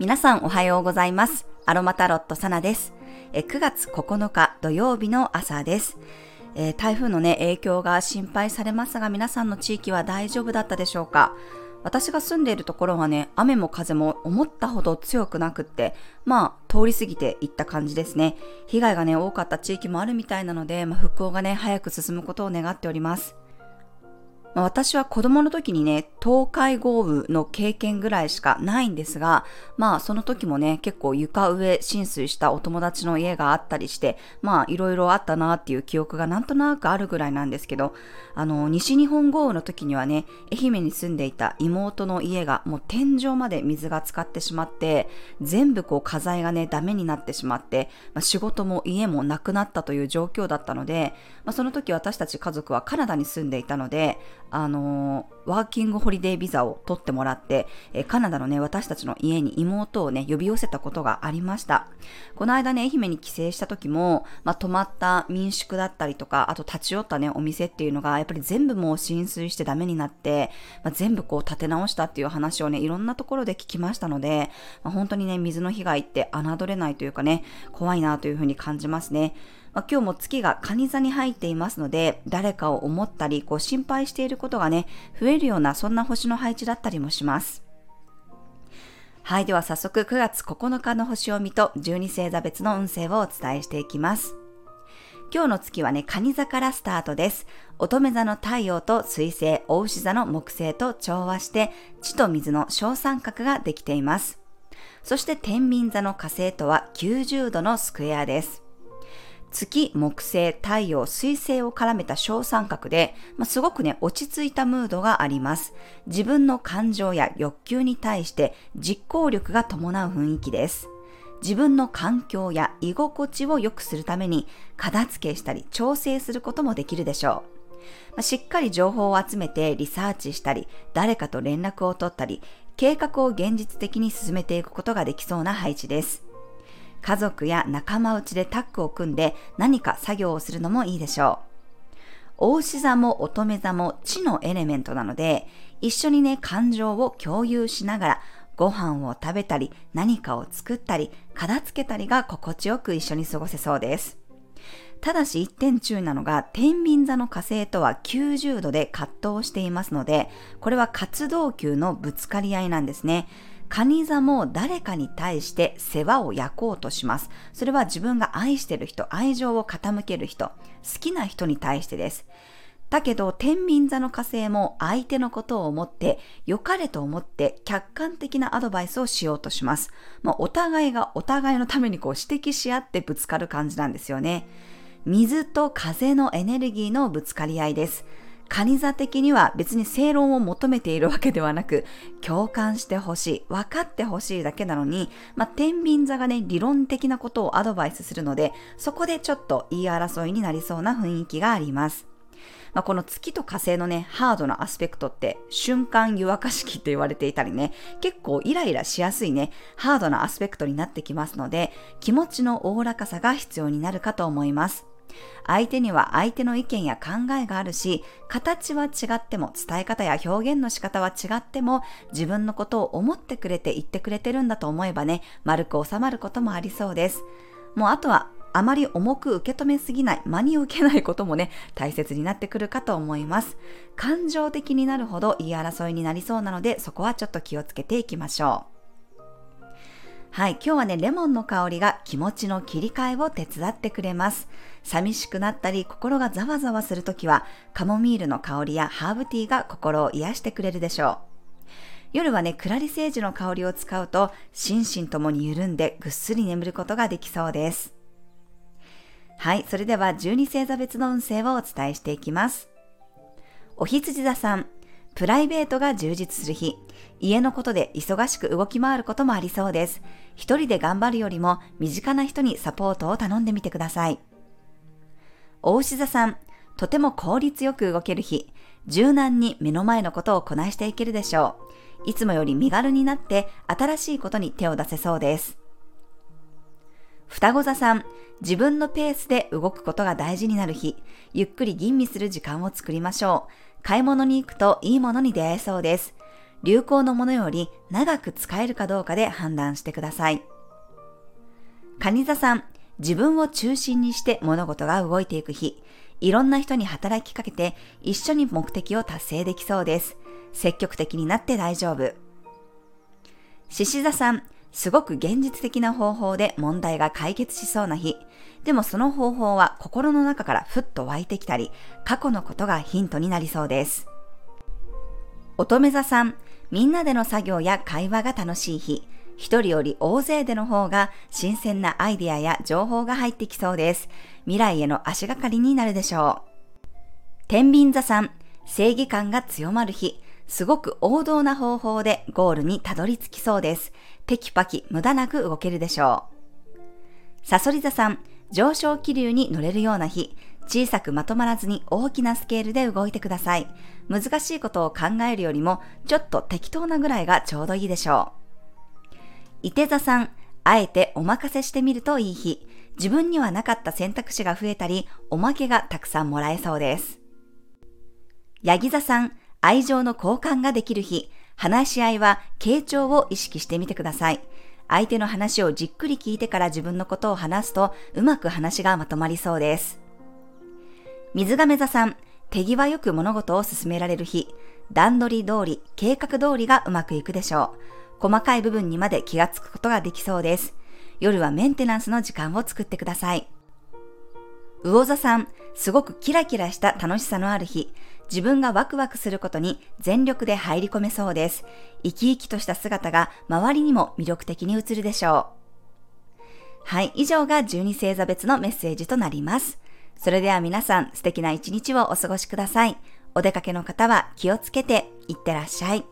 皆さんおはようございます。アロマタロットサナです。9月9日土曜日の朝です。えー、台風のね、影響が心配されますが、皆さんの地域は大丈夫だったでしょうか？私が住んでいるところはね、雨も風も思ったほど強くなくって、まあ、通り過ぎていった感じですね。被害がね、多かった地域もあるみたいなので、まあ、復興がね、早く進むことを願っております。まあ、私は子供の時にね、東海豪雨の経験ぐらいしかないんですが、まあその時もね、結構床上浸水したお友達の家があったりして、まあいろいろあったなっていう記憶がなんとなくあるぐらいなんですけど、あの、西日本豪雨の時にはね、愛媛に住んでいた妹の家がもう天井まで水が浸かってしまって、全部こう家財がね、ダメになってしまって、まあ、仕事も家もなくなったという状況だったので、まあ、その時私たち家族はカナダに住んでいたので、あのワーキングホリデービザを取ってもらって、えカナダのね、私たちの家に妹をね、呼び寄せたことがありました。この間ね、愛媛に帰省した時も、まあ、泊まった民宿だったりとか、あと立ち寄ったね、お店っていうのが、やっぱり全部もう浸水してダメになって、まあ、全部こう立て直したっていう話をね、いろんなところで聞きましたので、まあ、本当にね、水の被害って侮れないというかね、怖いなというふうに感じますね。まあ、今日も月が蟹座に入っていますので、誰かを思ったり、こう心配していることがね、増えるようなそんな星の配置だったりもします。はい。では早速9月9日の星を見と12星座別の運勢をお伝えしていきます。今日の月はね、蟹座からスタートです。乙女座の太陽と水星、大牛座の木星と調和して、地と水の小三角ができています。そして天秤座の火星とは90度のスクエアです。月、木星、太陽、水星を絡めた小三角で、まあ、すごくね、落ち着いたムードがあります。自分の感情や欲求に対して実行力が伴う雰囲気です。自分の環境や居心地を良くするために片付けしたり調整することもできるでしょう。まあ、しっかり情報を集めてリサーチしたり、誰かと連絡を取ったり、計画を現実的に進めていくことができそうな配置です。家族や仲間内でタッグを組んで何か作業をするのもいいでしょう。大牛座も乙女座も地のエレメントなので、一緒にね、感情を共有しながら、ご飯を食べたり、何かを作ったり、片付けたりが心地よく一緒に過ごせそうです。ただし一点注意なのが、天秤座の火星とは90度で葛藤していますので、これは活動級のぶつかり合いなんですね。蟹座も誰かに対して世話を焼こうとします。それは自分が愛してる人、愛情を傾ける人、好きな人に対してです。だけど、天秤座の火星も相手のことを思って、良かれと思って客観的なアドバイスをしようとします。まあ、お互いがお互いのためにこう指摘し合ってぶつかる感じなんですよね。水と風のエネルギーのぶつかり合いです。蟹座的には別に正論を求めているわけではなく、共感してほしい、分かってほしいだけなのに、まあ、天秤座がね、理論的なことをアドバイスするので、そこでちょっと言い争いになりそうな雰囲気があります。まあ、この月と火星のね、ハードなアスペクトって瞬間湯沸かし器って言われていたりね、結構イライラしやすいね、ハードなアスペクトになってきますので、気持ちのおおらかさが必要になるかと思います。相手には相手の意見や考えがあるし、形は違っても、伝え方や表現の仕方は違っても、自分のことを思ってくれて言ってくれてるんだと思えばね、丸く収まることもありそうです。もうあとは、あまり重く受け止めすぎない、真に受けないこともね、大切になってくるかと思います。感情的になるほど言い争いになりそうなので、そこはちょっと気をつけていきましょう。はい、今日はね、レモンの香りが気持ちの切り替えを手伝ってくれます。寂しくなったり、心がざわざわするときは、カモミールの香りやハーブティーが心を癒してくれるでしょう。夜はね、クラリセージの香りを使うと、心身ともに緩んでぐっすり眠ることができそうです。はい、それでは12星座別の運勢をお伝えしていきます。お羊座さん、プライベートが充実する日、家のことで忙しく動き回ることもありそうです。一人で頑張るよりも身近な人にサポートを頼んでみてください。大牛座さん、とても効率よく動ける日、柔軟に目の前のことをこなしていけるでしょう。いつもより身軽になって新しいことに手を出せそうです。双子座さん、自分のペースで動くことが大事になる日、ゆっくり吟味する時間を作りましょう。買い物に行くといいものに出会えそうです。流行のものより長く使えるかどうかで判断してください。蟹座さん、自分を中心にして物事が動いていく日、いろんな人に働きかけて一緒に目的を達成できそうです。積極的になって大丈夫。獅子座さん、すごく現実的な方法で問題が解決しそうな日。でもその方法は心の中からふっと湧いてきたり、過去のことがヒントになりそうです。乙女座さん、みんなでの作業や会話が楽しい日。一人より大勢での方が新鮮なアイデアや情報が入ってきそうです。未来への足がかりになるでしょう。天秤座さん、正義感が強まる日。すごく王道な方法でゴールにたどり着きそうです。テキパキ無駄なく動けるでしょう。サソリ座さん、上昇気流に乗れるような日、小さくまとまらずに大きなスケールで動いてください。難しいことを考えるよりも、ちょっと適当なぐらいがちょうどいいでしょう。伊手座さん、あえてお任せしてみるといい日。自分にはなかった選択肢が増えたり、おまけがたくさんもらえそうです。ヤギ座さん、愛情の交換ができる日、話し合いは傾聴を意識してみてください。相手の話をじっくり聞いてから自分のことを話すと、うまく話がまとまりそうです。水亀座さん、手際よく物事を進められる日、段取り通り、計画通りがうまくいくでしょう。細かい部分にまで気がつくことができそうです。夜はメンテナンスの時間を作ってください。魚座さん、すごくキラキラした楽しさのある日、自分がワクワクすることに全力で入り込めそうです。生き生きとした姿が周りにも魅力的に映るでしょう。はい、以上が12星座別のメッセージとなります。それでは皆さん素敵な一日をお過ごしください。お出かけの方は気をつけていってらっしゃい。